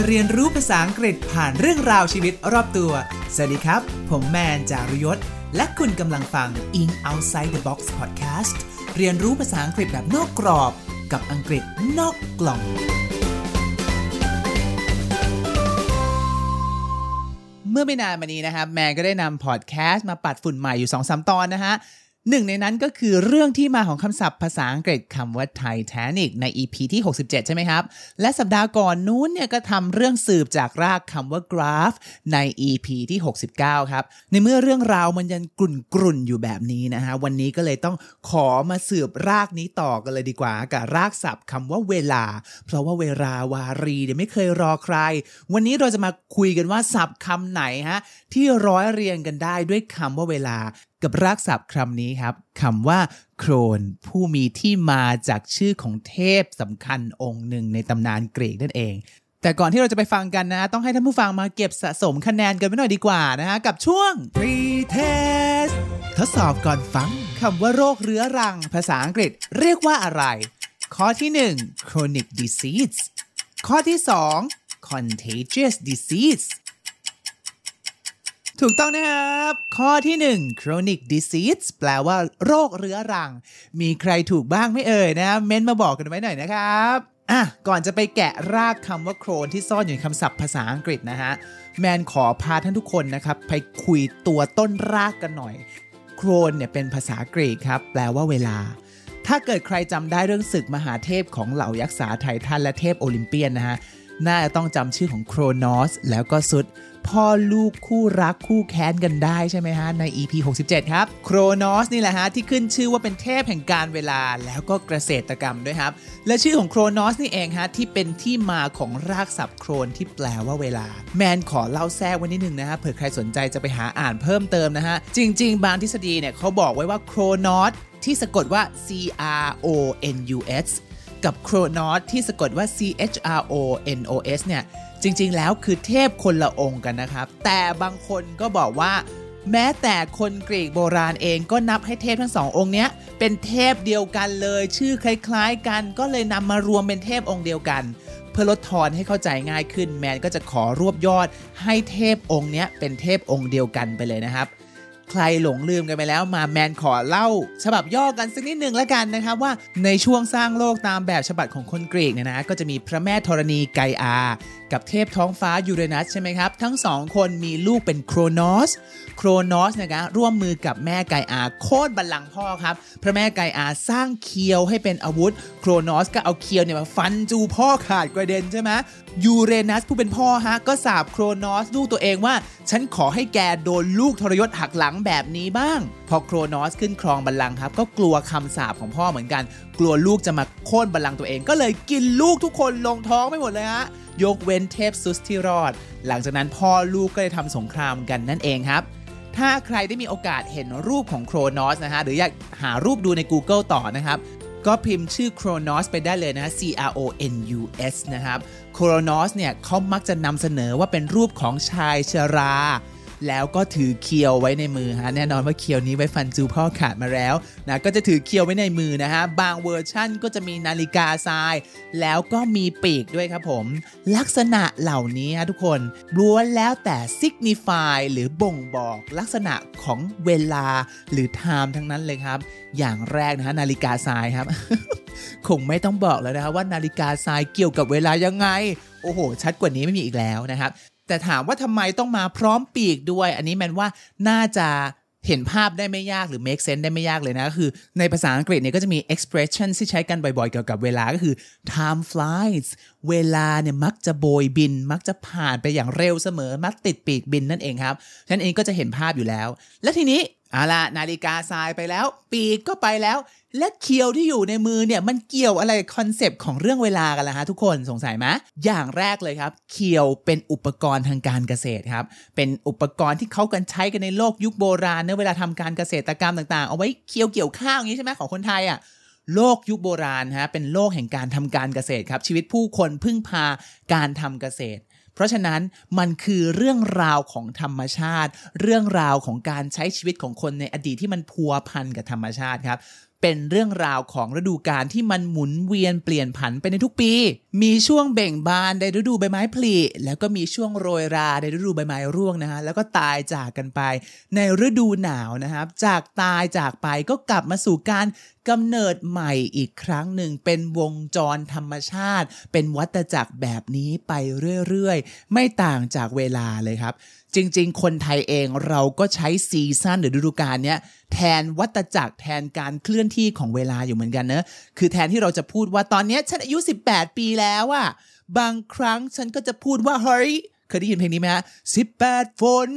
มาเรียนรู้ภาษาอังกฤษผ่านเรื่องราวชีวิตรอบตัว สวัสดีครับ ผมแมนจารุยศ และคุณกำลังฟัง In Outside the Box Podcast เรียนรู้ภาษาอังกฤษแบบนอกกรอบ กับอังกฤษนอกกล่อง เมื่อไม่นานมานี้นะครับ แมนก็ได้นำพอดแคสต์มาปัดฝุ่นใหม่อยู่2-3ตอนนะฮะ หนึ่งในนั้นก็คือเรื่องที่มาของคำศัพท์ภาษาอังกฤษคำว่า Titanic ใน EP ที่ 67 ใช่ไหมครับ และสัปดาห์ก่อนนู้นเนี่ยก็ทำเรื่องสืบจากรากคำว่า graph ใน EP ที่ 69 ครับ ในเมื่อเรื่องราวมันยังกลุ่นกรุ่นๆอยู่แบบนี้นะฮะ วันนี้ก็เลยต้องขอมาสืบรากนี้ต่อกันเลยดีกว่า กับรากศัพท์คำว่าเวลา เพราะว่าเวลาวารีเนี่ยไม่เคยรอใคร วันนี้เราจะมาคุยกันว่าศัพท์คำไหนฮะที่ร้อยเรียงกันได้ด้วยคำว่าเวลากับรากศัพท์คำนี้ครับคำว่าโครน ผู้มีที่มาจากชื่อของเทพสำคัญองค์หนึ่งในตำนานกรีกนั่นเอง แต่ก่อนที่เราจะไปฟังกันนะ ต้องให้ท่านผู้ฟังมาเก็บสะสมคะแนนกันไว้หน่อยดีกว่านะฮะกับช่วง Pre-test ทดสอบก่อนฟังคำว่าโรคเรื้อรัง ภาษาอังกฤษเรียกว่าอะไร ข้อที่ 1 chronic disease ข้อที่ 2 contagious disease ถูกต้องนะครับ ข้อที่ 1 chronic disease แปลว่าโรคเรื้อรัง มีใครถูกบ้างไม่เอ่ยนะเม้นมาบอกกันไว้หน่อยนะครับอะก่อนจะไปแกะรากคำว่าโครนที่ซ่อนอยู่ในคำศัพท์ภาษาอังกฤษนะฮะ แมนขอพาท่านทุกคนนะครับ ไปคุยตัวต้นรากกันหน่อย โครนเนี่ยเป็นภาษากรีกครับ แปลว่าเวลา ถ้าเกิดใครจำได้เรื่องศึกมหาเทพของเหล่ายักษ์สาไททันและเทพโอลิมเปียนนะฮะ น่าจะต้องจำชื่อของโครนอสแล้วก็ซุด พ่อลูกคู่รักคู่แค้นกันได้ใช่ไหมฮะ ใน EP 67 ครับ โครนอสนี่แหละฮะ ที่ขึ้นชื่อว่าเป็นเทพแห่งการเวลาแล้วก็เกษตรกรรมด้วยครับ และชื่อของโครนอสนี่เองฮะ ที่เป็นที่มาของรากศัพท์โครนที่แปลว่าเวลา แมนขอเล่าแทรกไว้นิดนึงนะฮะเผื่อใครสนใจจะไปหาอ่านเพิ่มเติมนะฮะจริง ๆ บางทฤษฎีเนี่ยเขาบอกไว้ว่าโครนอสที่สะกดว่า C R O N U S กับโครนอสที่สะกดว่า C H R O N O S เนี่ย จริงๆ แล้วคือเทพคนละองค์กันนะครับ แต่บางคนก็บอกว่า แม้แต่คนกรีกโบราณเองก็นับให้เทพทั้งสององค์เนี้ย เป็นเทพเดียวกันเลย ชื่อคล้ายๆ กัน ก็เลยนำมารวมเป็นเทพองค์เดียวกัน เพื่อลดทอนให้เข้าใจง่ายขึ้น แมนก็จะขอรวบยอดให้เทพองค์เนี้ยเป็นเทพองค์เดียวกันไปเลยนะครับ ใครหลงลืมกันไปแล้วมาแมนขอเล่า ฉบับย่อกันสักนิดหนึ่งแล้วกันนะครับว่าในช่วงสร้างโลกตามแบบฉบับของคนกรีกเนี่ยนะก็จะมีพระแม่ธรณีไกอา กับเทพท้องฟ้ายูเรนัสใช่ไหมครับ ทั้งสองคนมีลูกเป็นโครนอส โครนอสนะคะร่วมมือกับแม่ไกอาโค่นบัลลังก์พ่อครับ พระแม่ไกอาสร้างเคียวให้เป็นอาวุธ โครนอสก็เอาเคียวเนี่ยมาฟันจู๋พ่อขาดกระเด็นใช่ไหมยูเรนัสผู้เป็นพ่อฮะก็สาปโครนอสลูกตัวเองว่า ฉันขอให้แกโดนลูกทรยศหักหลังแบบนี้บ้าง พอโครนอสขึ้นครองบัลลังก์ครับ ก็กลัวคำสาปของพ่อเหมือนกัน กลัวลูกจะมาโค่นบัลลังก์ตัวเองก็เลยกินลูกทุกคนลงท้องไปหมดเลยฮะ ยกเว้นเทพซุสที่รอด หลังจากนั้นพ่อลูกก็เลยทำสงครามกันนั่นเองครับ ถ้าใครได้มีโอกาสเห็นรูปของโครนอสนะฮะหรืออยากหารูปดูใน Google ต่อนะครับก็พิมพ์ชื่อโครนอสไปได้เลยนะ C R O N U S นะครับโครนอสเนี่ยเขามักจะนำเสนอว่าเป็นรูปของชายชรา แล้วก็ถือเคียวไว้ในมือฮะแน่นอนว่าเคียวนี้ไว้ฟันจูพ่อขาดมาแล้วนะก็จะถือเคียวไว้ในมือนะฮะบางเวอร์ชั่นก็จะมีนาฬิกาทราย แล้วก็มีปีกด้วยครับผม ลักษณะเหล่านี้ฮะทุกคนล้วนแล้วแต่ signify หรือบ่งบอกลักษณะของเวลาหรือ time ทั้งนั้นเลยครับ อย่างแรกนะฮะนาฬิกาทรายครับคงไม่ต้องบอกแล้วนะครับว่านาฬิกาทรายเกี่ยวกับเวลายังไง โอ้โห ชัดกว่านี้ไม่มีอีกแล้วนะครับ แต่ถามว่าทำไมต้องมาพร้อมปีกด้วย อันนี้แมนว่าน่าจะเห็นภาพได้ไม่ยากหรือ make sense ได้ไม่ยากเลยนะก็คือในภาษาอังกฤษเนี่ยก็จะมี expression ที่ใช้กันบ่อยๆ เกี่ยวกับเวลาก็คือ time flies เวลาเนี่ยมักจะโบยบิน มักจะผ่านไปอย่างเร็วเสมอ มักติดปีกบินนั่นเองครับฉะนั้นเองก็จะเห็นภาพอยู่แล้ว และทีนี้ เอาล่ะนาฬิกาทรายไปแล้ว ปีกก็ไปแล้ว และเคียวที่อยู่ในมือเนี่ยมันเกี่ยวอะไรคอนเซปต์ของเรื่องเวลากันล่ะฮะทุกคนสงสัยไหมอย่างแรกเลยครับ เคียวเป็นอุปกรณ์ทางการเกษตรครับ เป็นอุปกรณ์ที่เขากันใช้กันในโลกยุคโบราณเนอเวลาทำการเกษตรกรรมต่างๆ เอาไว้เคียวเกี่ยวข้าวอย่างนี้ใช่ไหมของคนไทยอะโลกยุคโบราณฮะเป็นโลกแห่งการทำการเกษตรครับชีวิตผู้คนพึ่งพาการทำเกษตร เพราะฉะนั้นมันคือเรื่องราวของธรรมชาติ เรื่องราวของการใช้ชีวิตของคนในอดีตที่มันพัวพันกับธรรมชาติครับเป็นเรื่องราวของฤดูกาลที่มันหมุนเวียนเปลี่ยนผันไปในทุกปี มีช่วงเบ่งบานในฤดูใบไม้ผลิ แล้วก็มีช่วงโรยราในฤดูใบไม้ร่วงนะฮะ แล้วก็ตายจากกันไป ในฤดูหนาวนะครับ จากตายจากไปก็กลับมาสู่การ กำเนิดใหม่อีกครั้งหนึ่ง เป็นวงจรธรรมชาติ เป็นวัฏจักรแบบนี้ไปเรื่อยๆ ไม่ต่างจากเวลาเลยครับ จริง ๆ คนไทยเองเราก็ใช้ซีซั่นหรือฤดูกาลเนี้ยแทนวัตจักรแทนการเคลื่อนที่ของเวลาอยู่เหมือนกันเนะคือแทนที่เราจะพูดว่าตอนนี้ฉันอายุ 18 ปีแล้วอะบางครั้งฉันก็จะพูดว่าเฮ้ย เคยได้ยินเพลงนี้ไหมฮะสิบแปดฝน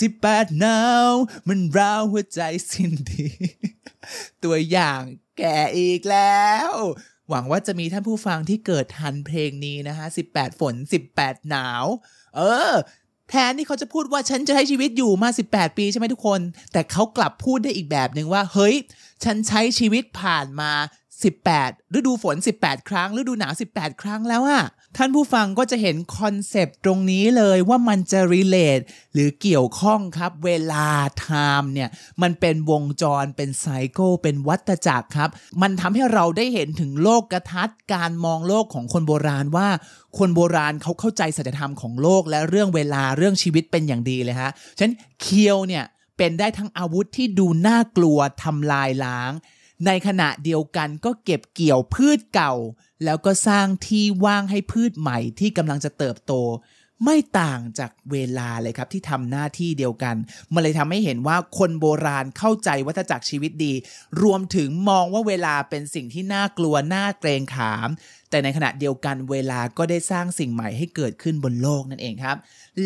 สิบแปดหนาว มันราวหัวใจสิ้นดี ตัวอย่างแก่อีกแล้ว หวังว่าจะมีท่านผู้ฟังที่เกิดทันเพลงนี้นะฮะ18ฝน18หนาว เออ แทนที่เขาจะพูดว่าฉันจะให้ชีวิตอยู่มา 18 ปีใช่ไหมทุกคน แต่เขากลับพูดได้อีกแบบหนึ่งว่า เฮ้ย ฉันใช้ชีวิตผ่านมา 18 ฤดูฝน 18 ครั้ง ฤดูหนาว 18 ครั้งแล้วอะท่านผู้ฟังก็จะเห็นคอนเซปต์ตรงนี้เลยว่ามันจะ relate หรือเกี่ยวข้องครับเวลา time เนี่ย มันเป็นวงจรเป็นไซเคิลเป็นวัฏจักรครับ มันทำให้เราได้เห็นถึงโลกกระทัดการมองโลกของคนโบราณว่า คนโบราณเขาเข้าใจสัจธรรมของโลกและเรื่องเวลาเรื่องชีวิตเป็นอย่างดีเลยฮะฉะนั้นเคียวเนี่ยเป็นได้ทั้งอาวุธที่ดูน่ากลัวทำลายล้าง ในขณะเดียวกันก็เก็บเกี่ยวพืชเก่า แล้วก็สร้างที่ว่างให้พืชใหม่ที่กำลังจะเติบโต ไม่ต่างจากเวลาเลยครับที่ทำหน้าที่เดียวกัน มันเลยทำให้เห็นว่าคนโบราณเข้าใจวัฏจักรชีวิตดี รวมถึงมองว่าเวลาเป็นสิ่งที่น่ากลัวน่าเกรงขาม แต่ในขณะเดียวกันเวลาก็ได้สร้างสิ่งใหม่ให้เกิดขึ้นบนโลกนั่นเองครับ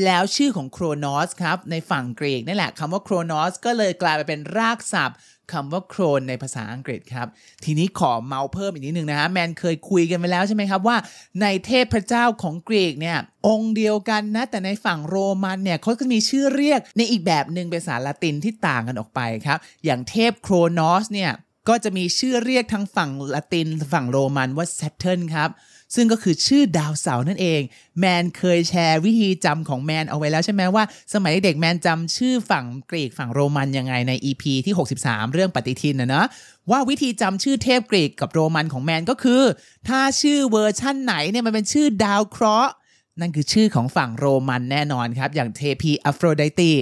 แล้วชื่อของโครนอสครับในฝั่งกรีกนั่แหละคำว่าโครนอสก็เลยกลายไปเป็นรากศัพท์ คำว่าโครนในภาษาอังกฤษครับ ทีนี้ขอเมาส์เพิ่มอีกนิดนึงนะฮะแมนเคยคุยกันไปแล้วใช่ไหมครับว่า ในเทพพระเจ้าของกรีกเนี่ยองค์เดียวกันนะ แต่ในฝั่งโรมันเนี่ยเขาก็มีชื่อเรียกในอีกแบบหนึ่งเป็นภาษาละตินที่ต่างกันออกไปครับ อย่างเทพโครนอสเนี่ยก็จะมีชื่อเรียกทั้งฝั่งละตินฝั่งโรมันว่า Saturn ครับ ซึ่งก็คือชื่อดาวเสาร์นั่นเอง แมนเคยแชร์วิธีจำของแมนเอาไว้แล้วใช่ไหมว่า สมัยเด็กแมนจำชื่อฝั่งกรีกฝั่งโรมันยังไงใน EP ที่ 63 เรื่องปฏิทินนะเนาะว่าวิธีจำชื่อเทพกรีกกับโรมันของแมนก็คือ ถ้าชื่อเวอร์ชั่นไหนเนี่ยมันเป็นชื่อดาวเคราะห์นั่นคือชื่อของฝั่งโรมันแน่นอนครับ อย่างเทพีอโฟรไดตี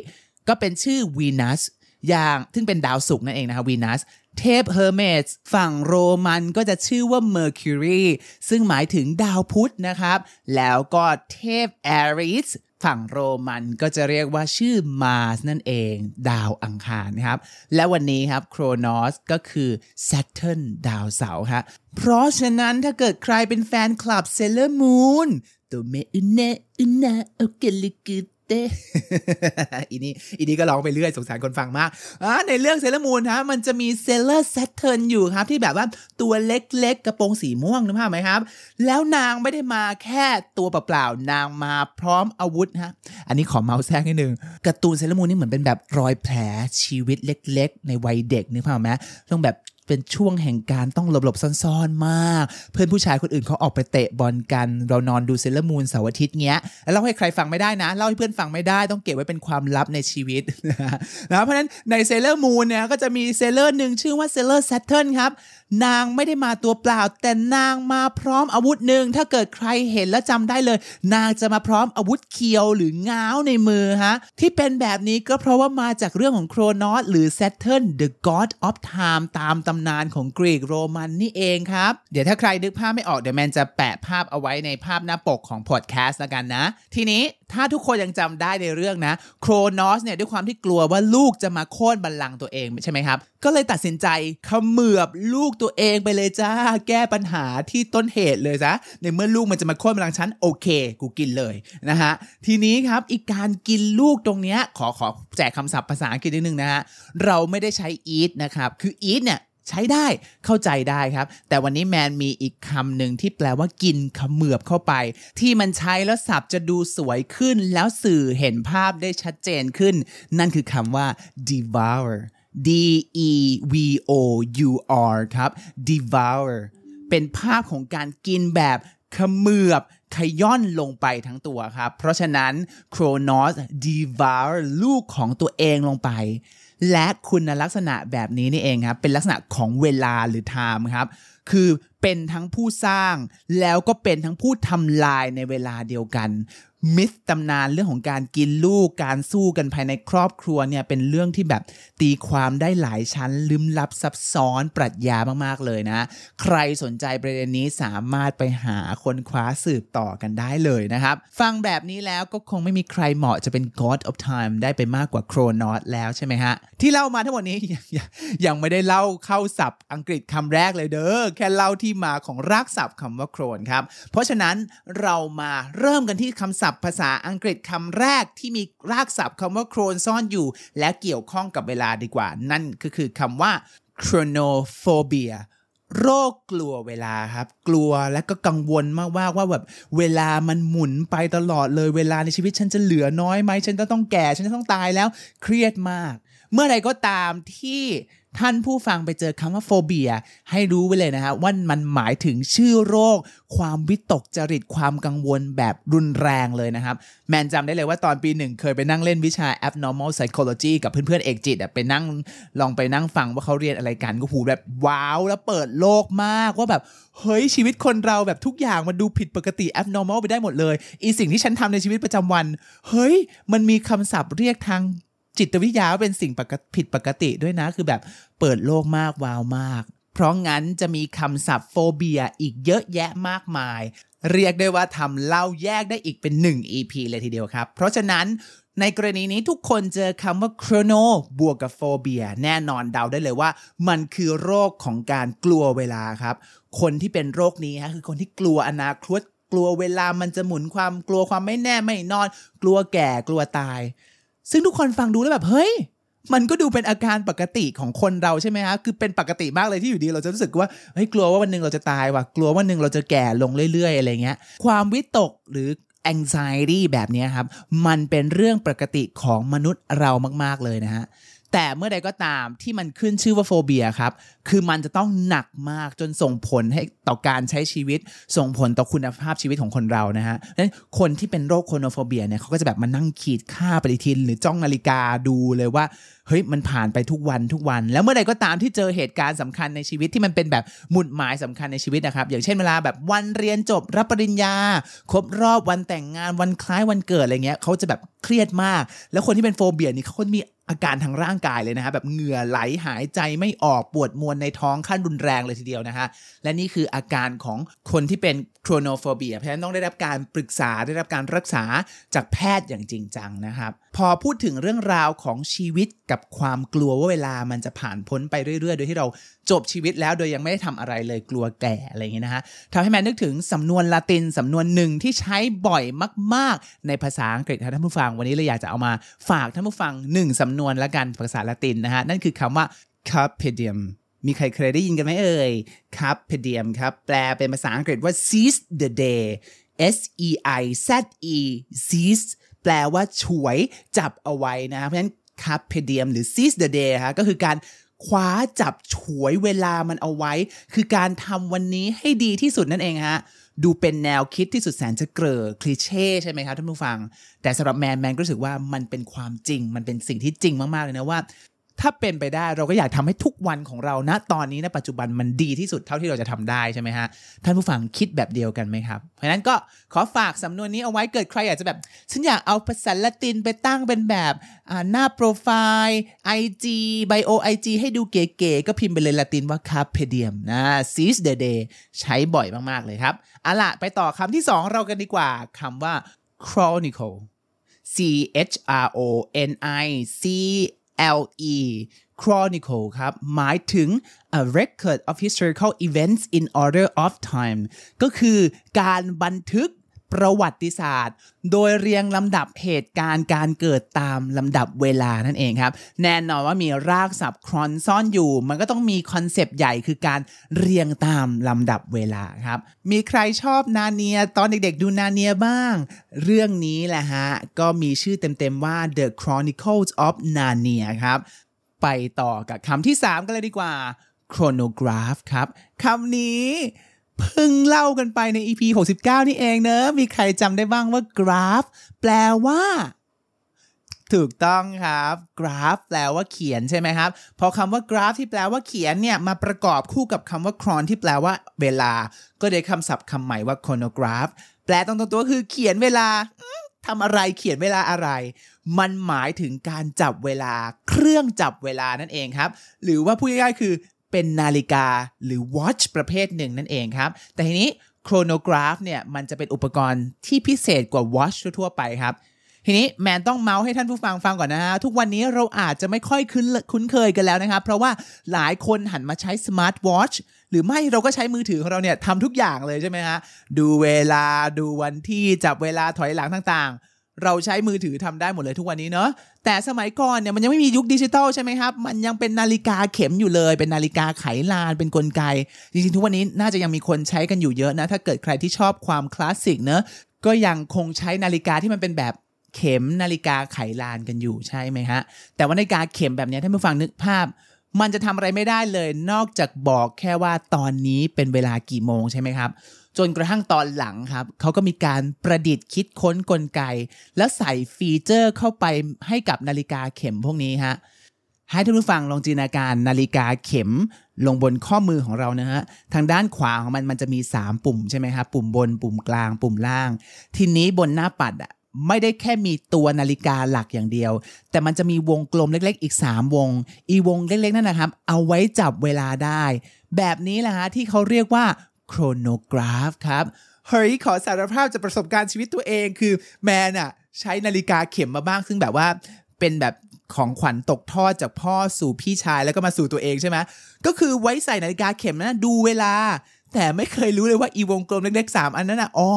ก็เป็นชื่อวีนัสอย่างซึ่งเป็นดาวศุกร์นั่นเองนะครับวีนัส เทพเฮอร์เมสฝั่งโรมันก็จะชื่อว่า Mercury ซึ่งหมายถึงดาวพุธนะครับ แล้วก็เทพแอริสฝั่งโรมันก็จะเรียกว่าชื่อMars นั่นเอง ดาวอังคารนะครับ และวันนี้ครับโครนอสก็คือ Saturn ดาวเสาร์ครับเพราะฉะนั้นถ้าเกิดใครเป็นแฟนคลับเซเลอร์มูนตัวเมอุเนอุนาโอเกลิก เตอีนี่อีนี่ก็ร้องไปเรื่อยสงสารคนฟังมากอ่าในเรื่องเซเลอร์มูนฮะมันจะมีเซเลอร์แซตเทิร์นอยู่ครับ ที่แบบว่าตัวเล็กๆ กระโปรงสีม่วงนึกภาพไหมครับ แล้วนางไม่ได้มาแค่ตัวเปล่าๆ นางมาพร้อมอาวุธฮะอันนี้ขอเมาท์แทรกนิดนึงการ์ตูนเซเลอร์มูนนี่เหมือนเป็นแบบรอยแผลชีวิตเล็ก ๆ ในวัยเด็กนึกภาพไหมต้องแบบ เป็นช่วงแห่งการต้องหลบๆซ่อนๆมาก เพื่อนผู้ชายคนอื่นเขาออกไปเตะบอลกัน เรานอนดูเซเลอร์มูนเสาร์อาทิตย์เงี้ยแล้วเล่าให้ใครฟังไม่ได้นะ เล่าให้เพื่อนฟังไม่ได้ ต้องเก็บไว้เป็นความลับในชีวิตนะเพราะฉะนั้นในเซเลอร์มูนเนี่ยก็จะมีเซเลอร์หนึ่งชื่อว่าเซเลอร์แซตเทิร์นครับ นางไม่ได้มาตัวเปล่า แต่นางมาพร้อมอาวุธหนึ่งถ้าเกิดใครเห็นแล้วจำได้เลย นางจะมาพร้อมอาวุธเคียวหรือง้าวในมือฮะที่เป็นแบบนี้ก็เพราะว่ามาจากเรื่องของโครนอสหรือ Saturn the god of time ตามตำนานของกรีกโรมันนี่เองครับ เดี๋ยวถ้าใครนึกภาพไม่ออกเดี๋ยวแมนจะแปะภาพเอาไว้ในภาพหน้าปกของพอดแคสต์แล้วกันนะ ทีนี้ถ้าทุกคนยังจำได้ในเรื่องนะ โครนอสเนี่ยด้วยความที่กลัวว่าลูกจะมาโค่นบัลลังก์ตัวเองใช่ไหมครับ ก็เลยตัดสินใจขมือบลูกตัวเองไปเลยจ้า แก้ปัญหาที่ต้นเหตุเลยซะในเมื่อลูกมันจะมาโค่นบัลลังก์ฉันโอเค กูกินเลยนะฮะ ทีนี้ครับอีกการกินลูกตรงเนี้ยขอขอแจกคำศัพท์ภาษาอังกฤษนิดนึงนะฮะ เราไม่ได้ใช้ eat นะครับ คือ eat เนี่ย ใช้ได้เข้าใจได้ครับ แต่วันนี้แมนมีอีกคำหนึ่งที่แปลว่ากินขมือบเข้าไป ที่มันใช้แล้วสับจะดูสวยขึ้น แล้วสื่อเห็นภาพได้ชัดเจนขึ้น นั่นคือคำว่า devour d e v o u r ครับ devour เป็นภาพของการกินแบบขมือบขย่อนลงไปทั้งตัวครับ เพราะฉะนั้นโครนอส devour ลูกของตัวเองลงไป และคุณลักษณะแบบนี้นี่เองครับ เป็นลักษณะของเวลาหรือ time ครับ คือเป็นทั้งผู้สร้างแล้วก็เป็นทั้งผู้ทำลายในเวลาเดียวกัน มิสตำนานเรื่องของการกินลูกการสู้กันภายในครอบครัวเนี่ยเป็นเรื่องที่แบบตีความได้หลายชั้นลึมลับซับซ้อนปรัชญามากๆเลยนะ ใครสนใจประเด็นนี้สามารถไปหาคนคว้าสืบต่อกันได้เลยนะครับ ฟังแบบนี้แล้วก็คงไม่มีใครเหมาะจะเป็น God of Time ได้ไปมากกว่าโครนอสแล้วใช่ไหมฮะ ที่เล่ามาทั้งหมดนี้ยังยังยังไม่ได้เล่าเข้าศัพท์อังกฤษคำแรกเลยเด้อแค่เล่าที่มาของรากศัพท์คำว่าโครนครับเพราะฉะนั้นเรามาเริ่มกันที่คำศัพท์ภาษาอังกฤษคำแรกที่มีรากศัพท์คำว่าโครนซ่อนอยู่ และเกี่ยวข้องกับเวลาดีกว่า นั่นก็คือคำว่า chronophobia โรคกลัวเวลาครับ กลัวและก็กังวลมากว่าว่าแบบเวลามันหมุนไปตลอดเลยเวลาในชีวิตฉันจะเหลือน้อยไหมฉันจะต้องแก่ฉันจะต้องตายแล้วเครียดมาก เมื่อใดก็ตามที่ ท่านผู้ฟังไปเจอคำว่าโฟเบีย ให้รู้ไว้เลยนะฮะว่ามันหมายถึงชื่อโรค ความวิตกจริตความกังวลแบบรุนแรงเลยนะครับ แมนจำได้เลยว่าตอนปีหนึ่งเคยไปนั่งเล่นวิชา abnormal psychology กับเพื่อนๆเอกจิตอะไปนั่งลองไปนั่งฟังว่าเขาเรียนอะไรกันก็หูแบบว้าวแล้วเปิดโลกมากว่าแบบเฮ้ยชีวิตคนเราแบบทุกอย่างมันดูผิดปกติ abnormal ไปได้หมดเลยอีสิ่งที่ฉันทำในชีวิตประจำวัน เฮ้ย มันมีคำศัพท์เรียกทาง จิตวิทยาเป็นสิ่งผิดปกติด้วยนะ คือแบบเปิดโลกมากว้าวมาก เพราะงั้นจะมีคำศัพท์โฟเบียอีกเยอะแยะมากมาย เรียกได้ว่าทำเล่าแยกได้อีกเป็น 1 EP เลยทีเดียวครับ เพราะฉะนั้นในกรณีนี้ทุกคนเจอคำว่า chrono บวกกับโฟเบียแน่นอนเดาได้เลยว่า มันคือโรคของการกลัวเวลาครับ คนที่เป็นโรคนี้ฮะคือคนที่กลัวอนาคตกลัวเวลามันจะหมุนความกลัวความไม่แน่ไม่นอน กลัวแก่กลัวตาย ซึ่งทุกคนฟังดูแล้วแบบเฮ้ยมันก็ดูเป็นอาการปกติของคนเราใช่ไหมฮะ คือเป็นปกติมากเลยที่อยู่ดีเราจะรู้สึกว่า เฮ้ย กลัวว่าวันหนึ่งเราจะตายว่ะ กลัวว่าวันหนึ่งเราจะแก่ลงเรื่อย ๆ อะไรเงี้ย ความวิตกหรือ anxiety แบบนี้ครับ มันเป็นเรื่องปกติของมนุษย์เรามาก ๆ เลยนะฮะ แต่เมื่อใดก็ตามที่มันขึ้นชื่อว่าโฟเบียครับ คือมันจะต้องหนักมากจนส่งผลให้ต่อการใช้ชีวิต ส่งผลต่อคุณภาพชีวิตของคนเรานะฮะดังนั้นคนที่เป็นโรค chronophobia เนี่ยเขาก็จะแบบมานั่งขีดฆ่าปฏิทิน หรือจ้องนาฬิกาดูเลยว่า เฮ้ยมันผ่านไปทุกวันทุกวัน แล้วเมื่อใดก็ตามที่เจอเหตุการณ์สำคัญในชีวิตที่มันเป็นแบบหมุดหมายสำคัญในชีวิตนะครับ อย่างเช่นเวลาแบบวันเรียนจบรับปริญญา ครบรอบวันแต่งงานวันคล้ายวันเกิดอะไรเงี้ยเขาจะแบบเครียดมาก แล้วคนที่เป็น phobia นี่เขาก็มี อาการทางร่างกายเลยนะฮะแบบเหงื่อไหลหายใจไม่ออกปวดมวนในท้องขั้นรุนแรงเลยทีเดียวนะฮะและนี่คืออาการของคนที่เป็นโครโนโฟเบียเพราะฉะนั้นต้องได้รับการปรึกษาได้รับการรักษาจากแพทย์อย่างจริงจังนะครับ พอพูดถึงเรื่องราวของชีวิตกับความกลัวว่าเวลามันจะผ่านพ้นไปเรื่อยๆ โดยที่เราจบชีวิตแล้วโดยยังไม่ได้ทำอะไรเลยกลัวแก่อะไรอย่างเงี้ยนะฮะทำให้แมนนึกถึงสำนวนละตินสำนวนหนึ่งที่ใช้บ่อยมาก ๆ ในภาษาอังกฤษท่านผู้ฟัง วันนี้เลยอยากจะเอามาฝากท่านผู้ฟังหนึ่งสำนวนละกันภาษาละตินนะฮะนั่นคือคำว่า carpe diem มีใครเคยได้ยินกันไหมเอ่ย carpe diem ครับแปลเป็นภาษาอังกฤษว่า seize the day S E I Z E seize แปลว่าฉวยจับเอาไว้นะ เพราะฉะนั้น carpe diem หรือ seize the day ฮะก็คือการคว้าจับฉวยเวลามันเอาไว้ คือการทำวันนี้ให้ดีที่สุดนั่นเองฮะดูเป็นแนวคิดที่สุดแสนจะเกลอคลีเช่ใช่ไหมครับท่านผู้ฟัง แต่สำหรับแมนแมนก็รู้สึกว่ามันเป็นความจริง มันเป็นสิ่งที่จริงมาก ๆ เลยนะว่า ถ้าเป็นไปได้เราก็อยากทำให้ทุกวันของเราณตอนนี้ณปัจจุบันมันดีที่สุดเท่าที่เราจะทำได้ใช่ไหมฮะท่านผู้ฟังคิดแบบเดียวกันไหมครับ เพราะนั้นก็ขอฝากสำนวนนี้เอาไว้เกิดใครอยากจะแบบ ฉันอยากเอาภาษาละตินไปตั้งเป็นแบบหน้าโปรไฟล์ IG Bio IG ให้ดูเก๋ๆก็พิมพ์ไปเลยละตินว่า carpe diem นะ seize the day ใช้บ่อยมากๆเลยครับเอาล่ะไปต่อคำที่สองเรากันดีกว่าคำว่า chronicle C H R O N I C L E chronicle ครับ หมายถึง a record of historical events in order of time ก็คือการบันทึก ประวัติศาสตร์ โดยเรียงลำดับเหตุการณ์การเกิดตามลำดับเวลานั่นเองครับ แน่นอนว่ามีรากศัพท์ chron ซ่อนอยู่ มันก็ต้องมีคอนเซปต์ใหญ่คือการเรียงตามลำดับเวลาครับ มีใครชอบนาร์เนียตอนเด็กๆดูนาร์เนียบ้าง เรื่องนี้แหละฮะ ก็มีชื่อเต็มๆว่า The Chronicles of Narnia ครับ ไปต่อกับคำที่ 3 กันเลยดีกว่า chronograph ครับคำนี้ เพิ่งเล่ากันไปใน EP 69 นี่เองเนอะ มีใครจำได้บ้างว่ากราฟ แปลว่า ถูกต้องครับ กราฟ แปลว่าเขียนใช่ไหมครับ พอคำว่ากราฟที่แปลว่าเขียนเนี่ย มาประกอบคู่กับคำว่าครอนที่แปลว่าเวลา ก็ได้คำศัพท์คำใหม่ว่า chronograph แปลตรงตัวคือเขียนเวลาทำอะไรเขียนเวลาอะไร มันหมายถึงการจับเวลา เครื่องจับเวลานั่นเองครับ หรือว่าพูดง่ายๆคือ เป็นนาฬิกาหรือ watch ประเภทหนึ่งนั่นเองครับ แต่ทีนี้ chronograph เนี่ยมันจะเป็นอุปกรณ์ที่พิเศษกว่า watch ทั่วไปครับทีนี้แมนต้องเมาส์ให้ท่านผู้ฟังฟังก่อนนะฮะทุกวันนี้เราอาจจะไม่ค่อยคุ้นคุ้นเคยกันแล้วนะครับ เพราะว่าหลายคนหันมาใช้ smart watch หรือไม่เราก็ใช้มือถือของเราเนี่ยทำทุกอย่างเลยใช่ไหมฮะดูเวลาดูวันที่จับเวลาถอยหลังต่างๆ เราใช้มือถือทำได้หมดเลยทุกวันนี้เนาะแต่สมัยก่อนเนี่ยมันยังไม่มียุคดิจิตอลใช่ไหมครับ มันยังเป็นนาฬิกาเข็มอยู่เลย เป็นนาฬิกาไขลานเป็นกลไก จริงๆ ทุกวันนี้น่าจะยังมีคนใช้กันอยู่เยอะนะ ถ้าเกิดใครที่ชอบความคลาสสิกเนอะก็ยังคงใช้นาฬิกาที่มันเป็นแบบเข็มนาฬิกาไขลานกันอยู่ใช่ไหมฮะ แต่ว่านาฬิกาเข็มแบบนี้ท่านผู้ฟังนึกภาพ มันจะทำอะไรไม่ได้เลย นอกจากบอกแค่ว่าตอนนี้เป็นเวลากี่โมงใช่ไหมครับ จนกระทั่งตอนหลังครับเขาก็มีการประดิษฐ์คิดค้นกลไก แล้วใส่ฟีเจอร์เข้าไปให้กับนาฬิกาเข็มพวกนี้ฮะให้ท่านผู้ฟังลองจินตนาการนาฬิกาเข็มลงบนข้อมือของเรานะฮะ ทางด้านขวาของมันมันจะมี 3 ปุ่มใช่ไหมครับปุ่มบนปุ่มกลาง ปุ่มล่าง ทีนี้บนหน้าปัดอะไม่ได้แค่มีตัวนาฬิกาหลักอย่างเดียว แต่มันจะมีวงกลมเล็ก ๆ อีก 3 วง อีวงเล็ก ๆ นั่นนะครับ เอาไว้จับเวลาได้ แบบนี้แหละฮะที่เขาเรียกว่า โครโนกราฟครับเฮ้ยขอสารภาพจากประสบการณ์ชีวิตตัวเองคือแมนอะใช้นาฬิกาเข็มมาบ้าง ซึ่งแบบว่าเป็นแบบของขวัญตกทอดจากพ่อสู่พี่ชายแล้วก็มาสู่ตัวเองใช่ไหมก็คือไว้ใส่นาฬิกาเข็มนะดูเวลา แต่ไม่เคยรู้เลยว่าอีวงกลมเล็กๆสามอันนั้นอะอ๋อ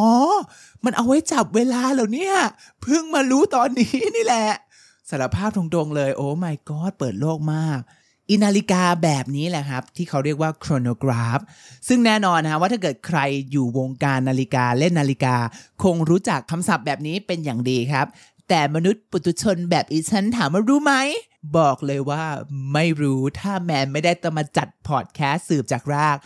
มันเอาไว้จับเวลาเหรอเนี่ยเพิ่งมารู้ตอนนี้นี่แหละสารภาพตรงๆเลย โอ้ my god เปิดโลกมาก อินาฬิกาแบบนี้แหละครับ ที่เขาเรียกว่าโครโนกราฟ ซึ่งแน่นอนนะว่าถ้าเกิดใครอยู่วงการนาฬิกาเล่นนาฬิกา คงรู้จักคำศัพท์แบบนี้เป็นอย่างดีครับ แต่มนุษย์ปุถุชนแบบอีฉันถามว่ารู้ไหม บอกเลยว่าไม่รู้ถ้าแมนไม่ได้ต้องมาจัดพอดแคสต์สืบจากราก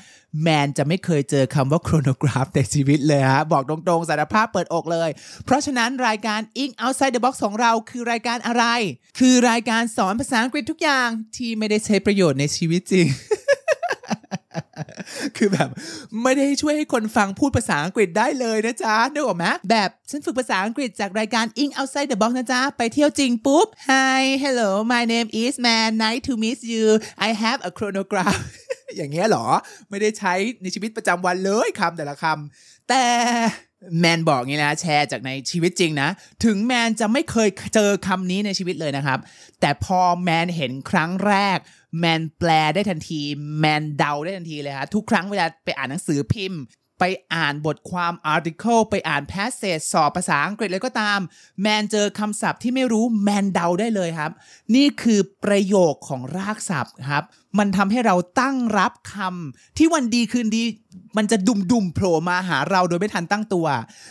แมนจะไม่เคยเจอคำว่าโครโนกราฟในชีวิตเลยฮะ บอกตรงๆสารภาพเปิดอกเลย เพราะฉะนั้นรายการ Ink Outside the Box ของเราคือรายการอะไร คือรายการสอนภาษาอังกฤษทุกอย่างที่ไม่ได้ใช้ประโยชน์ในชีวิตจริง คือแบบไม่ได้ช่วยให้คนฟังพูดภาษาอังกฤษได้เลยนะจ๊ะนึกออกไหมแบบฉันฝึกภาษาอังกฤษจากรายการ Ink Outside the Box นะจ๊ะ ไปเที่ยวจริงปุ๊บ Hi hello my name is man nice to meet you I have a chronograph อย่างเงี้ยเหรอ ไม่ได้ใช้ในชีวิตประจำวันเลยคำแต่ละคำแต่ แมนบอกงี้นะแชร์จากในชีวิตจริงนะ ถึงแมนจะไม่เคยเจอคำนี้ในชีวิตเลยนะครับ แต่พอแมนเห็นครั้งแรก แมนแปลได้ทันที แมนเดาได้ทันทีเลยฮะทุกครั้งเวลาไปอ่านหนังสือพิมพ์ ไปอ่านบทความ article ไปอ่าน passage สอบภาษาอังกฤษเลยก็ตาม แมนเจอคำศัพท์ที่ไม่รู้แมนเดาได้เลยครับ นี่คือประโยคของรากศัพท์ครับ มันทำให้เราตั้งรับคำที่วันดีคืนดี มันจะดุมดุมๆโผล่มาหาเราโดยไม่ทันตั้งตัว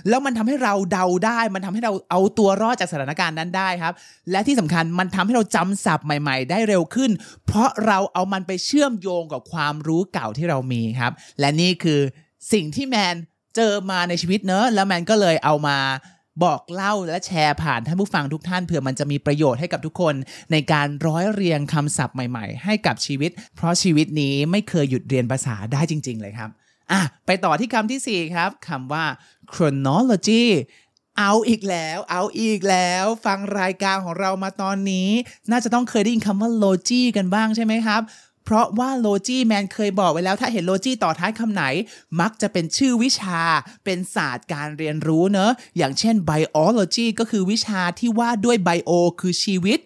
แล้วมันทำให้เราเดาได้ มันทำให้เราเอาตัวรอดจากสถานการณ์นั้นได้ครับ และที่สำคัญมันทำให้เราจำศัพท์ใหม่ ๆ ได้เร็วขึ้น เพราะเราเอามันไปเชื่อมโยงกับความรู้เก่าที่เรามีครับ และนี่คือสิ่งที่แมนเจอมาในชีวิตเนอะแล้วแมนก็เลยเอามา บอกเล่าและแชร์ผ่านท่านผู้ฟังทุกท่านเผื่อมันจะมีประโยชน์ให้กับทุกคนในการร้อยเรียงคำศัพท์ใหม่ๆ ให้กับชีวิต เพราะชีวิตนี้ไม่เคยหยุดเรียนภาษาได้จริง ๆ เลยครับอะไปต่อที่คำที่ 4 ครับคำว่า chronology เอาอีกแล้ว เอาอีกแล้ว ฟังรายการของเรามาตอนนี้ น่าจะต้องเคยได้ยินคำว่า logy กันบ้างใช่ไหมครับ เพราะว่าโลจีแมนเคยบอกไว้แล้ว ถ้าเห็นโลจีต่อท้ายคำไหน มักจะเป็นชื่อวิชา เป็นศาสตร์การเรียนรู้เนอะอย่างเช่น biology ก็คือวิชาที่ว่าด้วย bio คือชีวิต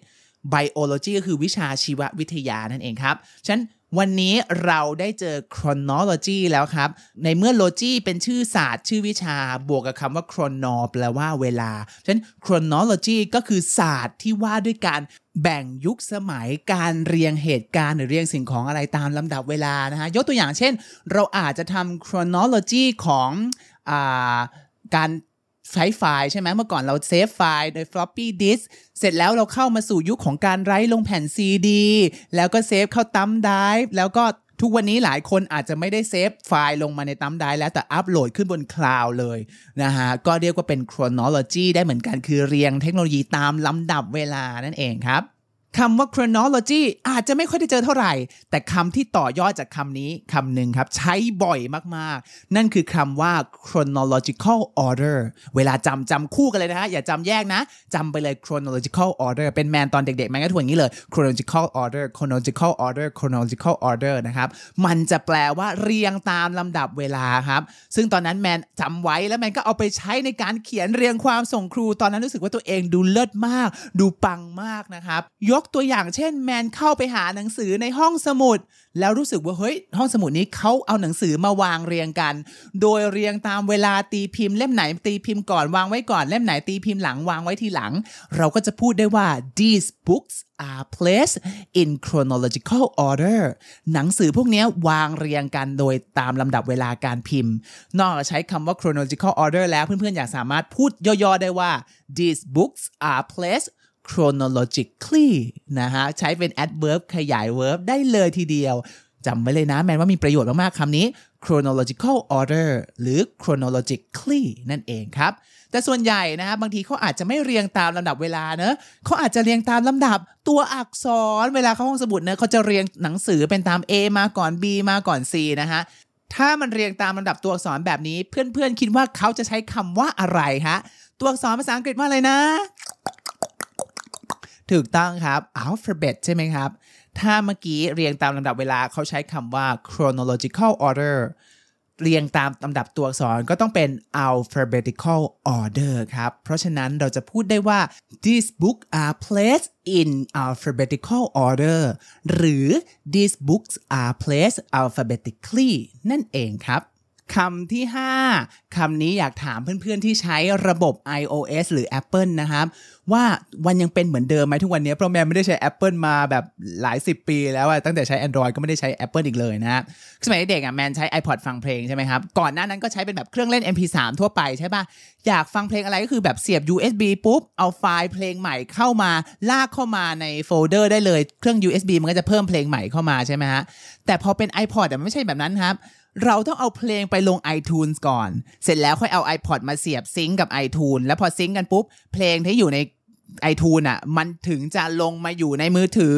biology ก็คือวิชาชีววิทยานั่นเองครับฉะนั้นวันนี้เราได้เจอ chronology แล้วครับ ในเมื่อ logy เป็นชื่อศาสตร์ชื่อวิชา บวกกับคำว่า chrono แปลว่าเวลา ฉะนั้น chronology ก็คือศาสตร์ที่ว่าด้วยการ แบ่งยุคสมัยการเรียงเหตุการณ์หรือเรียงสิ่งของอะไรตามลำดับเวลานะฮะยกตัวอย่างเช่น เราอาจจะทำ chronology ของอาการใช้ไฟล์ใช่ไหมเมื่อก่อนเราเซฟไฟล์โดย floppy disk เสร็จแล้วเราเข้ามาสู่ยุคของการ write ลงแผ่น CD แล้วก็เซฟเข้า thumb drive แล้วก็ ทุกวันนี้หลายคนอาจจะไม่ได้เซฟไฟล์ลงมาใน thumb drive แล้วแต่อัปโหลดขึ้นบนคลาวด์เลยนะฮะก็เรียกว่าเป็น chronology ได้เหมือนกันคือเรียงเทคโนโลยีตามลำดับเวลานั่นเองครับ คำว่า chronology อาจจะไม่ค่อยได้เจอเท่าไหร่ แต่คำที่ต่อยอดจากคำนี้คำหนึ่งครับ ใช้บ่อยมากๆ นั่นคือคำว่า chronological order เวลาจำจำคู่กันเลยนะฮะ อย่าจำแยกนะจำไปเลย chronological order เป็นแมนตอนเด็กๆ มันก็ถูกอย่างนี้เลย chronological order chronological order chronological order นะครับ มันจะแปลว่าเรียงตามลำดับเวลาครับ ซึ่งตอนนั้นแมนจำไว้แล้วแมนก็เอาไปใช้ในการเขียนเรียงความส่งครู ตอนนั้นรู้สึกว่าตัวเองดูเลิศมาก ดูปังมากนะครับ ยกตัวอย่างเช่น แมนเข้าไปหาหนังสือในห้องสมุด แล้วรู้สึกว่าเฮ้ยห้องสมุดนี้เขาเอาหนังสือมาวางเรียงกัน โดยเรียงตามเวลาตีพิมพ์เล่มไหนตีพิมพ์ก่อนวางไว้ก่อนเล่มไหนตีพิมพ์หลังวางไว้ทีหลัง เราก็จะพูดได้ว่า these books are placed in chronological order หนังสือพวกนี้วางเรียงกันโดยตามลำดับเวลาการพิมพ์ นอกจากใช้คำว่า chronological order แล้วเพื่อนๆ อยากสามารถพูดย่อๆ ได้ว่า these books are placed chronologically นะฮะใช้เป็น adverb ขยาย verb ได้เลยทีเดียวจำไว้เลยนะแมนว่ามีประโยชน์มากๆคำนี้ chronological order หรือ chronologically นั่นเองครับ แต่ส่วนใหญ่นะฮะบางทีเขาอาจจะไม่เรียงตามลำดับเวลาเนอะเขาอาจจะเรียงตามลำดับตัวอักษรเวลาเข้าห้องสมุดเนอะเขาจะเรียงหนังสือเป็นตาม A มาก่อน B มาก่อน C นะฮะถ้ามันเรียงตามลำดับตัวอักษรแบบนี้ เพื่อนๆคิดว่าเขาจะใช้คำว่าอะไรฮะตัวอักษรภาษาอังกฤษว่าอะไรนะ ถูกต้องครับ alphabet ใช่ไหมครับ ถ้าเมื่อกี้เรียงตามลำดับเวลาเขาใช้คำว่า chronological order เรียงตามลำดับตัวอักษรก็ต้องเป็น alphabetical order ครับ เพราะฉะนั้นเราจะพูดได้ว่า these books are placed in alphabetical order หรือ these books are placed alphabetically นั่นเองครับ คำที่ 5คำนี้อยากถามเพื่อนๆที่ใช้ระบบ iOS หรือ Apple นะครับ ว่าวันยังเป็นเหมือนเดิมไหมทุกวันนี้เพราะแมนไม่ได้ใช้ Apple มาแบบหลายสิบปีแล้วตั้งแต่ใช้ Android ก็ไม่ได้ใช้ Apple อีกเลยนะสมัยเด็กอะแมนใช้ iPod ฟังเพลงใช่ไหมครับ ก่อนหน้านั้นก็ใช้เป็นแบบเครื่องเล่น MP3 ทั่วไปใช่ปะอยากฟังเพลงอะไรก็คือแบบเสียบ USB ปุ๊บ เอาไฟล์เพลงใหม่เข้ามาลากเข้ามาในโฟลเดอร์ได้เลยเครื่อง USB มันก็จะเพิ่มเพลงใหม่เข้ามาใช่ไหมฮะแต่พอเป็น iPod แต่ไม่ใช่แบบนั้นครับ เราต้องเอาเพลงไปลง iTunes ก่อน เสร็จแล้วค่อยเอา iPod มาเสียบซิงกับ iTunes แล้วพอซิงกันปุ๊บ เพลงที่อยู่ใน iTunes อะ มันถึงจะลงมาอยู่ในมือถือ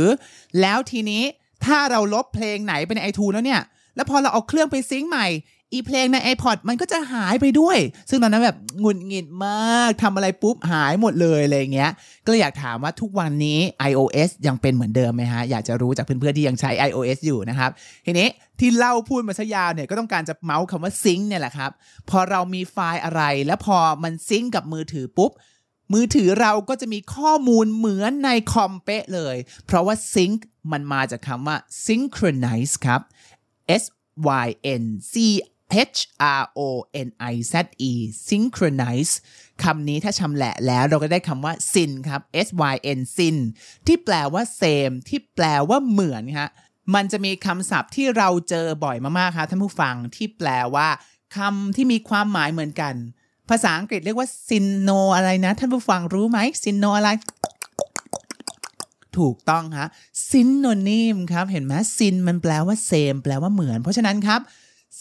แล้วทีนี้ถ้าเราลบเพลงไหนไปใน iTunes แล้วเนี่ย แล้วพอเราเอาเครื่องไปซิงก์ใหม่ อีเพลงใน iPod มันก็จะหายไปด้วย ซึ่งตอนนั้นแบบหงุดหงิดมากทำอะไรปุ๊บหายหมดเลยอะไรเงี้ย ก็เลยอยากถามว่าทุกวันนี้ iOS ยังเป็นเหมือนเดิมไหมฮะ อยากจะรู้จากเพื่อนๆที่ยังใช้ iOS อยู่นะครับ ทีนี้ที่เล่าพูดมาซะยาวเนี่ยก็ต้องการจะเมาส์คำว่าซิงค์เนี่ยแหละครับ พอเรามีไฟล์อะไร แล้วพอมันซิงค์กับมือถือปุ๊บมือถือเราก็จะมีข้อมูลเหมือนในคอมเป๊ะเลย เพราะว่า sync มันมาจากคำว่า synchronize ครับ S Y N C H R O N I Z E synchronize คำนี้ถ้าชำแหละแล้วเราก็ได้คำว่า syn ครับ S Y N syn ที่แปลว่า same ที่แปลว่าเหมือนฮะมันจะมีคำศัพท์ที่เราเจอบ่อยมากๆครับท่านผู้ฟังที่แปลว่าคำที่มีความหมายเหมือนกัน ภาษาอังกฤษเรียกว่า syno อะไรนะ ท่านผู้ฟังรู้ไหม syno อะไร ถูกต้องฮะ synonym ครับ เห็นไหม syn มันแปลว่า same แปลว่าเหมือน เพราะฉะนั้นครับ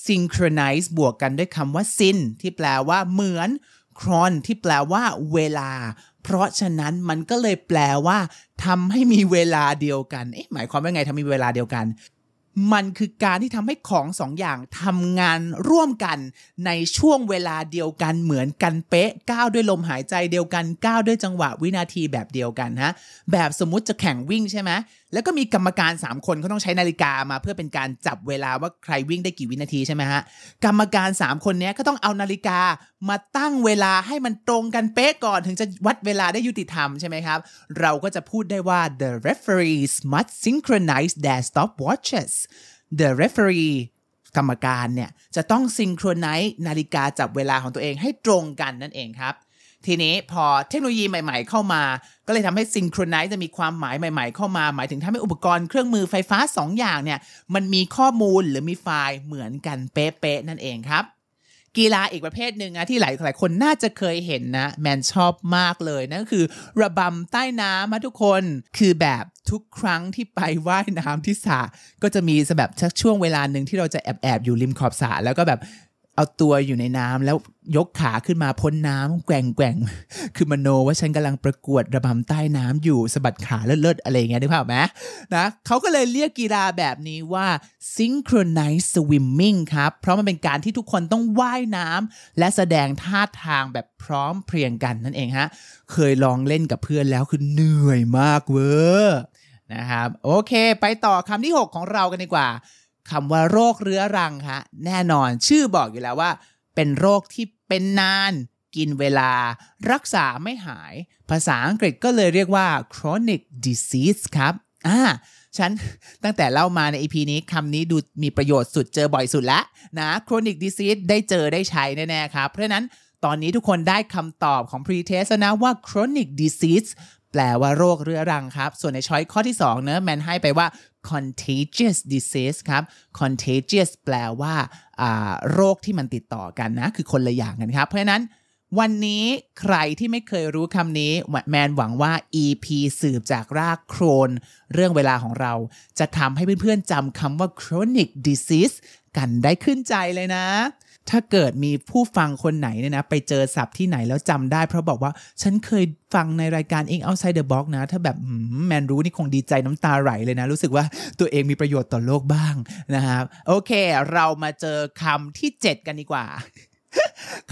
synchronize บวกกันด้วยคำว่า syn ที่แปลว่าเหมือน chron ที่แปลว่าเวลา เพราะฉะนั้นมันก็เลยแปลว่าทำให้มีเวลาเดียวกัน เอ๊ะหมายความว่าไงทำมีเวลาเดียวกัน มันคือการที่ทำให้ของสองอย่างทำงานร่วมกันในช่วงเวลาเดียวกันเหมือนกันเป๊ะก้าวด้วยลมหายใจเดียวกันก้าวด้วยจังหวะวินาทีแบบเดียวกันฮะแบบสมมุติจะแข่งวิ่งใช่ไหมแล้วก็มีกรรมการ 3 คนเขาต้องใช้นาฬิกามาเพื่อเป็นการจับเวลาว่าใครวิ่งได้กี่วินาทีใช่ไหมฮะ กรรมการ 3 คนนี้ก็ต้องเอานาฬิกามาตั้งเวลาให้มันตรงกันเป๊ะก่อนถึงจะวัดเวลาได้ยุติธรรมใช่ไหมครับ เราก็จะพูดได้ว่า the referees must synchronize their stopwatches the referee กรรมการเนี่ยจะต้องซิงโครไนซ์นาฬิกาจับเวลาของตัวเองให้ตรงกันนั่นเองครับ ทีนี้พอเทคโนโลยีใหม่ๆ เข้ามา ก็เลยทำให้ซิงโครไนซ์จะมีความหมายใหม่ ๆ เข้ามา หมายถึงทำให้อุปกรณ์เครื่องมือไฟฟ้า 2 อย่างเนี่ย มันมีข้อมูลหรือมีไฟล์เหมือนกันเป๊ะๆนั่นเองครับกีฬาอีกประเภทหนึ่งนะที่หลายหลายคนน่าจะเคยเห็นนะ แมนชอบมากเลยนั่นก็คือ ระบำใต้น้ำนะทุกคนคือแบบทุกครั้งที่ไปว่ายน้ำที่สระก็จะมีแบบชักช่วงเวลาหนึ่งที่เราจะแอบแอบอยู่ริมขอบสระแล้วก็แบบ เอาตัวอยู่ในน้ำแล้วยกขาขึ้นมาพ้นน้ำแกว่งแกว่งคือมโนว่าฉันกำลังประกวดระบำใต้น้ำอยู่สะบัดขาเลิศๆอะไรเงี้ยนึกภาพไหมนะเขาก็เลยเรียกกีฬาแบบนี้ว่า synchronized swimming ครับ เพราะมันเป็นการที่ทุกคนต้องว่ายน้ำและแสดงท่าทางแบบพร้อมเพรียงกันนั่นเองฮะเคยลองเล่นกับเพื่อนแล้วคือเหนื่อยมากเวอร์นะครับโอเค ไปต่อคำที่ 6 ของเรากันดีกว่า คำว่าโรคเรื้อรังคะแน่นอนชื่อบอกอยู่แล้วว่า เป็นโรคที่เป็นนาน กินเวลา รักษาไม่หาย ภาษาอังกฤษก็เลยเรียกว่า chronic disease ครับอ่าฉันตั้งแต่เล่ามาใน EP นี้คำนี้ดูมีประโยชน์สุดเจอบ่อยสุดแล้วนะ chronic disease ได้เจอได้ใช้แน่ ๆ ครับ เพราะฉะนั้นตอนนี้ทุกคนได้คำตอบของ pre-test นะว่า chronic disease แปลว่าโรคเรื้อรังครับ ส่วนในช้อยข้อที่2เนะแมนให้ไปว่า contagious disease ครับ contagious แปลว่าโรคที่มันติดต่อกันนะ คือคนละอย่างกันครับ เพราะฉะนั้นวันนี้ใครที่ไม่เคยรู้คำนี้แมนหวังว่า EP สืบจากรากโครน เรื่องเวลาของเรา จะทำให้เพื่อนๆจำคำว่า chronic disease กันได้ขึ้นใจเลยนะ ถ้าเกิดมีผู้ฟังคนไหนเนี่ยนะ ไปเจอศัพท์ที่ไหนแล้วจำได้ เพราะบอกว่าฉันเคยฟังในรายการเอง Outside the Box นะ ถ้าแบบแมนรู้นี่คงดีใจน้ำตาไหลเลยนะ รู้สึกว่าตัวเองมีประโยชน์ต่อโลกบ้างนะครับ โอเค เรามาเจอคำที่ 7 กันดีกว่า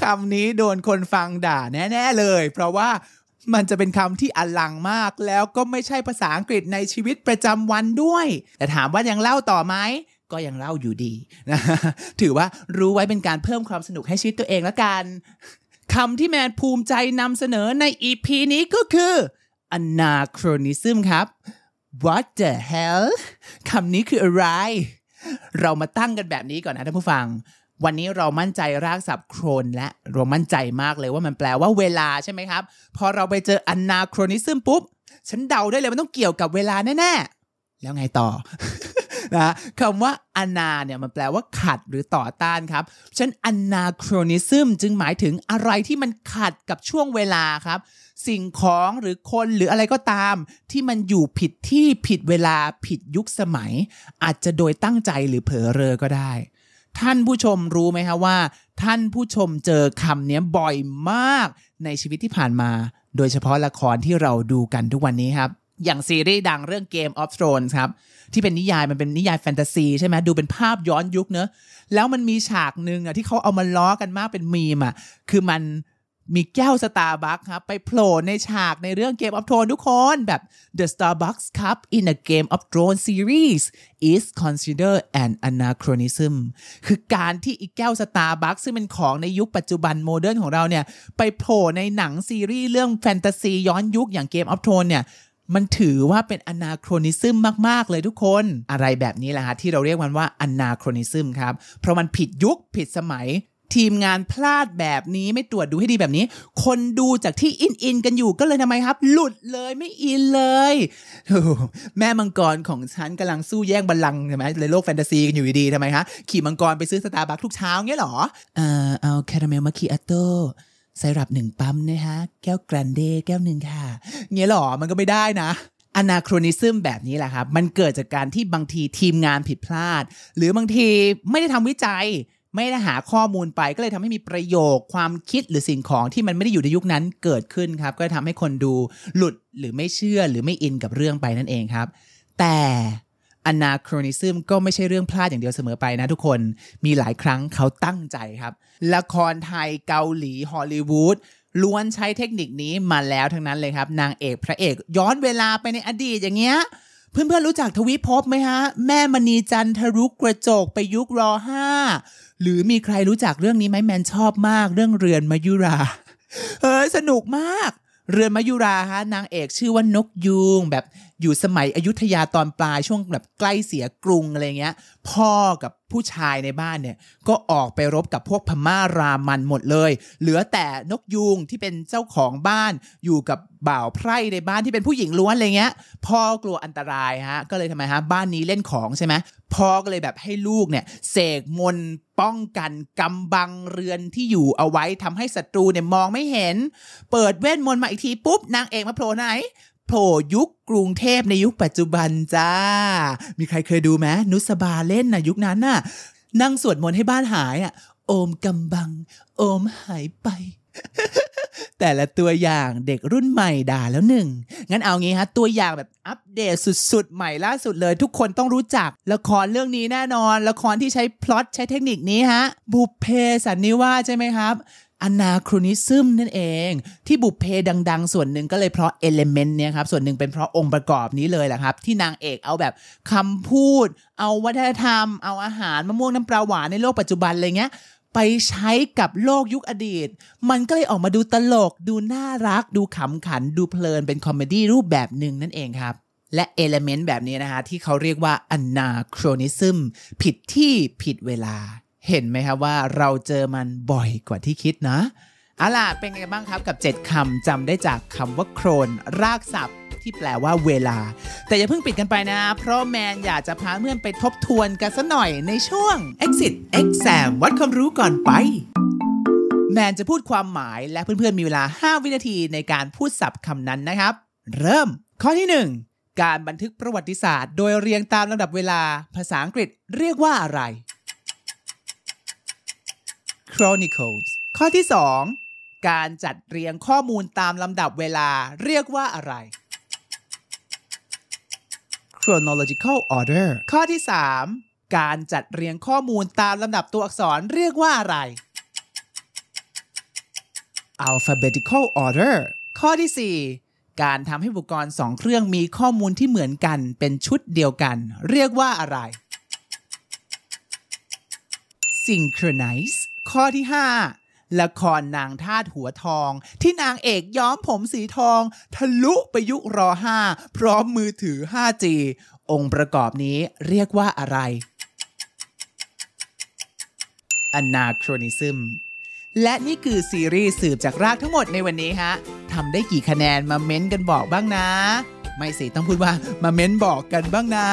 คำนี้โดนคนฟังด่าแน่ๆเลย เพราะว่ามันจะเป็นคำที่อลังมากแล้วก็ไม่ใช่ภาษาอังกฤษในชีวิตประจำวันด้วย แต่ถามว่ายังเล่าต่อไหม ก็ยังเล่าอยู่ดีนะถือว่ารู้ไว้เป็นการเพิ่มความสนุกให้ชีวิตตัวเองละกันคำที่แมนภูมิใจนำเสนอใน EP นี้ก็คือ anachronism ครับ What the hell คำนี้คืออะไร เรามาตั้งกันแบบนี้ก่อนนะท่านผู้ฟัง วันนี้เรามั่นใจรากศัพท์โครนและเรามั่นใจมากเลยว่ามันแปลว่าเวลาใช่ไหมครับ พอเราไปเจอ anachronism ปุ๊บ ฉันเดาได้เลยมันต้องเกี่ยวกับเวลาแน่ ๆ แล้วไงต่อ นะคำว่าอนาเนี่ยมันแปลว่าขัดหรือต่อต้านครับฉันอนาโครนิซึมจึงหมายถึงอะไรที่มันขัดกับช่วงเวลาครับ สิ่งของหรือคนหรืออะไรก็ตาม ที่มันอยู่ผิดที่ผิดเวลาผิดยุคสมัย อาจจะโดยตั้งใจหรือเผลอเรอก็ได้ ท่านผู้ชมรู้ไหมคะว่า ท่านผู้ชมเจอคำนี้บ่อยมากในชีวิตที่ผ่านมา โดยเฉพาะละครที่เราดูกันทุกวันนี้ครับ อย่างซีรีส์ดังเรื่อง Game of Thrones ครับ ที่เป็นนิยายมันเป็นนิยายแฟนตาซีใช่ไหมดูเป็นภาพย้อนยุคเนอะแล้วมันมีฉากหนึ่งอะที่เขาเอามาล้อกันมากเป็นมีมอะคือมันมีแก้วสตาร์บัคครับ ไปโผล่ในฉากในเรื่อง Game of Thrones ทุกคนแบบ The Starbucks Cup in a Game of Thrones series is considered an anachronism คือการที่อีแก้วสตาร์บัคซึ่งเป็นของในยุคปัจจุบัน modern ของเราเนี่ย ไปโผล่ในหนังซีรีส์เรื่องแฟนตาซีย้อนยุคอย่าง Game of Thrones เนี่ย มันถือว่าเป็น anachronism มาก ๆ เลยทุกคน อะไรแบบนี้แหละฮะที่เราเรียกมันว่า anachronism ครับ เพราะมันผิดยุคผิดสมัย ทีมงานพลาดแบบนี้ไม่ตรวจดูให้ดีแบบนี้ คนดูจากที่อินอินกันอยู่ก็เลยทำไมครับ หลุดเลยไม่อินเลยแม่มังกรของฉันกำลังสู้แย่งบัลลังก์ใช่ไหมในโลกแฟนตาซีกันอยู่ดีทำไมคะขี่มังกรไปซื้อสตาร์บัคทุกเช้าเงี้ยหรอเออเอา caramel macchiato ไซรัปหนึ่งปั๊มนะฮะแก้วกรันเดแก้วหนึ่งค่ะ เงี้ยหรอมันก็ไม่ได้นะอนาโครนิซึมแบบนี้แหละครับมันเกิดจากการที่บางทีทีมงานผิดพลาด หรือบางทีไม่ได้ทำวิจัย ไม่ได้หาข้อมูลไปก็เลยทำให้มีประโยคความคิดหรือสิ่งของที่มันไม่ได้อยู่ในยุคนั้นเกิดขึ้นครับ ก็ทำให้คนดูหลุดหรือไม่เชื่อหรือไม่อินกับเรื่องไปนั่นเองครับ แต่ อนาโครนิซึมก็ไม่ใช่เรื่องพลาดอย่างเดียวเสมอไปนะทุกคนมีหลายครั้งเขาตั้งใจครับ ละครไทยเกาหลีฮอลลีวูดล้วนใช้เทคนิคนี้มาแล้วทั้งนั้นเลยครับ นางเอกพระเอก ย้อนเวลาไปในอดีตอย่างเงี้ยเพื่อนๆรู้จักทวิภพไหมฮะ แม่มณีจันทรุกกระจกไปยุครอห้าหรือมีใครรู้จักเรื่องนี้ไหมแมนชอบมาก เรื่องเรือนมายุราเฮ้ยสนุกมาก เรือนมายุราฮะนางเอกชื่อว่านกยูงแบบอยู่สมัยอยุธยาตอนปลายช่วงแบบใกล้เสียกรุงอะไรเงี้ย พ่อกับผู้ชายในบ้านเนี่ยก็ออกไปรบกับพวกพม่ารามันหมดเลย เหลือแต่นกยูงที่เป็นเจ้าของบ้านอยู่กับบ่าวไพร่ในบ้านที่เป็นผู้หญิงล้วนอะไรเงี้ย พ่อกลัวอันตรายฮะก็เลยทำไมฮะบ้านนี้เล่นของใช่ไหมพ่อก็เลยแบบให้ลูกเนี่ยเสกมนป้องกันกำบังเรือนที่อยู่เอาไว้ทำให้ศัตรูเนี่ยมองไม่เห็น เปิดเวทมนต์มาอีกทีปุ๊บนางเอกมาโผล่ไหน โผล่ยุคกรุงเทพในยุคปัจจุบันจ้า มีใครเคยดูไหมนุสบาเล่นนะยุคนั้นน่ะ นั่งสวดมนต์ให้บ้านหายอะ โอมกำบัง โอมหายไป แต่ละตัวอย่างเด็กรุ่นใหม่ด่าแล้วหนึ่ง งั้นเอางี้ฮะ ตัวอย่างแบบอัปเดตสุดๆ ใหม่ล่าสุดเลย ทุกคนต้องรู้จัก ละครเรื่องนี้แน่นอน ละครที่ใช้พล็อตใช้เทคนิคนี้ฮะ บุพเพสันนิวาสใช่ไหมครับ อนาครนิซึมนั่นเอง ที่บุพเพดัง ๆ ส่วนหนึ่งก็เลยเพราะเอลเมนต์เนี่ยครับส่วนหนึ่งเป็นเพราะองค์ประกอบนี้เลยแหละครับ ที่นางเอกเอาแบบคำพูด เอาวัฒนธรรม เอาอาหารมะม่วงน้ำปลาหวานในโลกปัจจุบันอะไรเงี้ยไปใช้กับโลกยุคอดีต มันก็เลยออกมาดูตลก ดูน่ารัก ดูขำขัน ดูเพลิน เป็น comedy รูปแบบหนึ่งนั่นเองครับ และ element แบบนี้นะคะที่เขาเรียกว่า anachronism ผิดที่ผิดเวลา เห็นไหมครับว่าเราเจอมันบ่อยกว่าที่คิดนะเอาล่ะเป็นไงบ้างครับกับ 7คำจำได้จากคำว่า chron รากศัพท์ที่แปลว่าเวลา แต่อย่าเพิ่งปิดกันไปนะ เพราะแมนอยากจะพาเพื่อนไปทบทวนกันสักหน่อยในช่วง Exit Exam วัดความรู้ก่อนไป แมนจะพูดความหมายและเพื่อนๆมีเวลา 5 วินาทีในการพูดศัพท์คำนั้นนะครับ เริ่ม ข้อที่ 1 การบันทึกประวัติศาสตร์ โดยเรียงตามลำดับเวลา ภาษาอังกฤษเรียกว่าอะไร Chronicles ข้อที่ 2 การจัดเรียงข้อมูลตามลำดับเวลาเรียกว่าอะไร chronological order ข้อที่ 3 การจัดเรียงข้อมูลตามลำดับตัวอักษรเรียกว่าอะไร alphabetical order ข้อที่ 4 การทำให้อุปกรณ์ 2 เครื่องมีข้อมูลที่เหมือนกันเป็นชุดเดียวกัน เรียกว่าอะไร synchronize ข้อที่ 5 ละครนางทาสหัวทอง ที่นางเอกย้อมผมสีทอง ทะลุไปยุครอ5พร้อมมือถือ 5G องค์ประกอบนี้เรียกว่าอะไร Anachronism และนี่คือซีรีส์สืบจากรากทั้งหมดในวันนี้ฮะทำได้กี่คะแนนมาเม้นกันบอกบ้างนะ ไม่สิ ต้องพูดว่ามาเม้นบอกกันบ้างนะ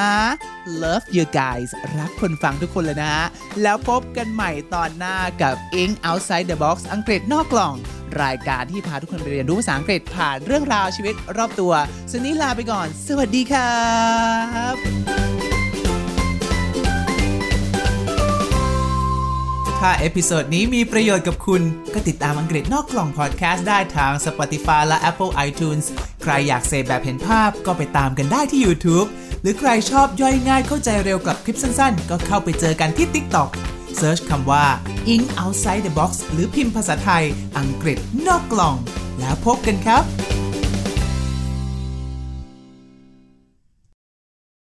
Love you guys รักคนฟังทุกคนเลยนะแล้วพบกันใหม่ตอนหน้ากับ English Outside the Box อังกฤษนอกกล่อง รายการที่พาทุกคนไปเรียนรู้ภาษาอังกฤษผ่านเรื่องราวชีวิตรอบตัวสนี้ลาไปก่อน สวัสดีครับ ถ้า episode นี้มีประโยชน์กับคุณ ก็ติดตามอังกฤษนอกกล่องพอดแคสต์ได้ทาง Spotify และ Apple iTunes ใครอยากเสพแบบเห็นภาพก็ไปตามกันได้ที่ YouTube หรือใครชอบย่อยง่ายเข้าใจเร็วกับคลิปสั้นๆ ก็เข้าไปเจอกันที่ TikTok เซิร์ชคำว่า In Outside the Box หรือพิมพ์ภาษาไทย อังกฤษนอกกล่อง แล้วพบกันครับ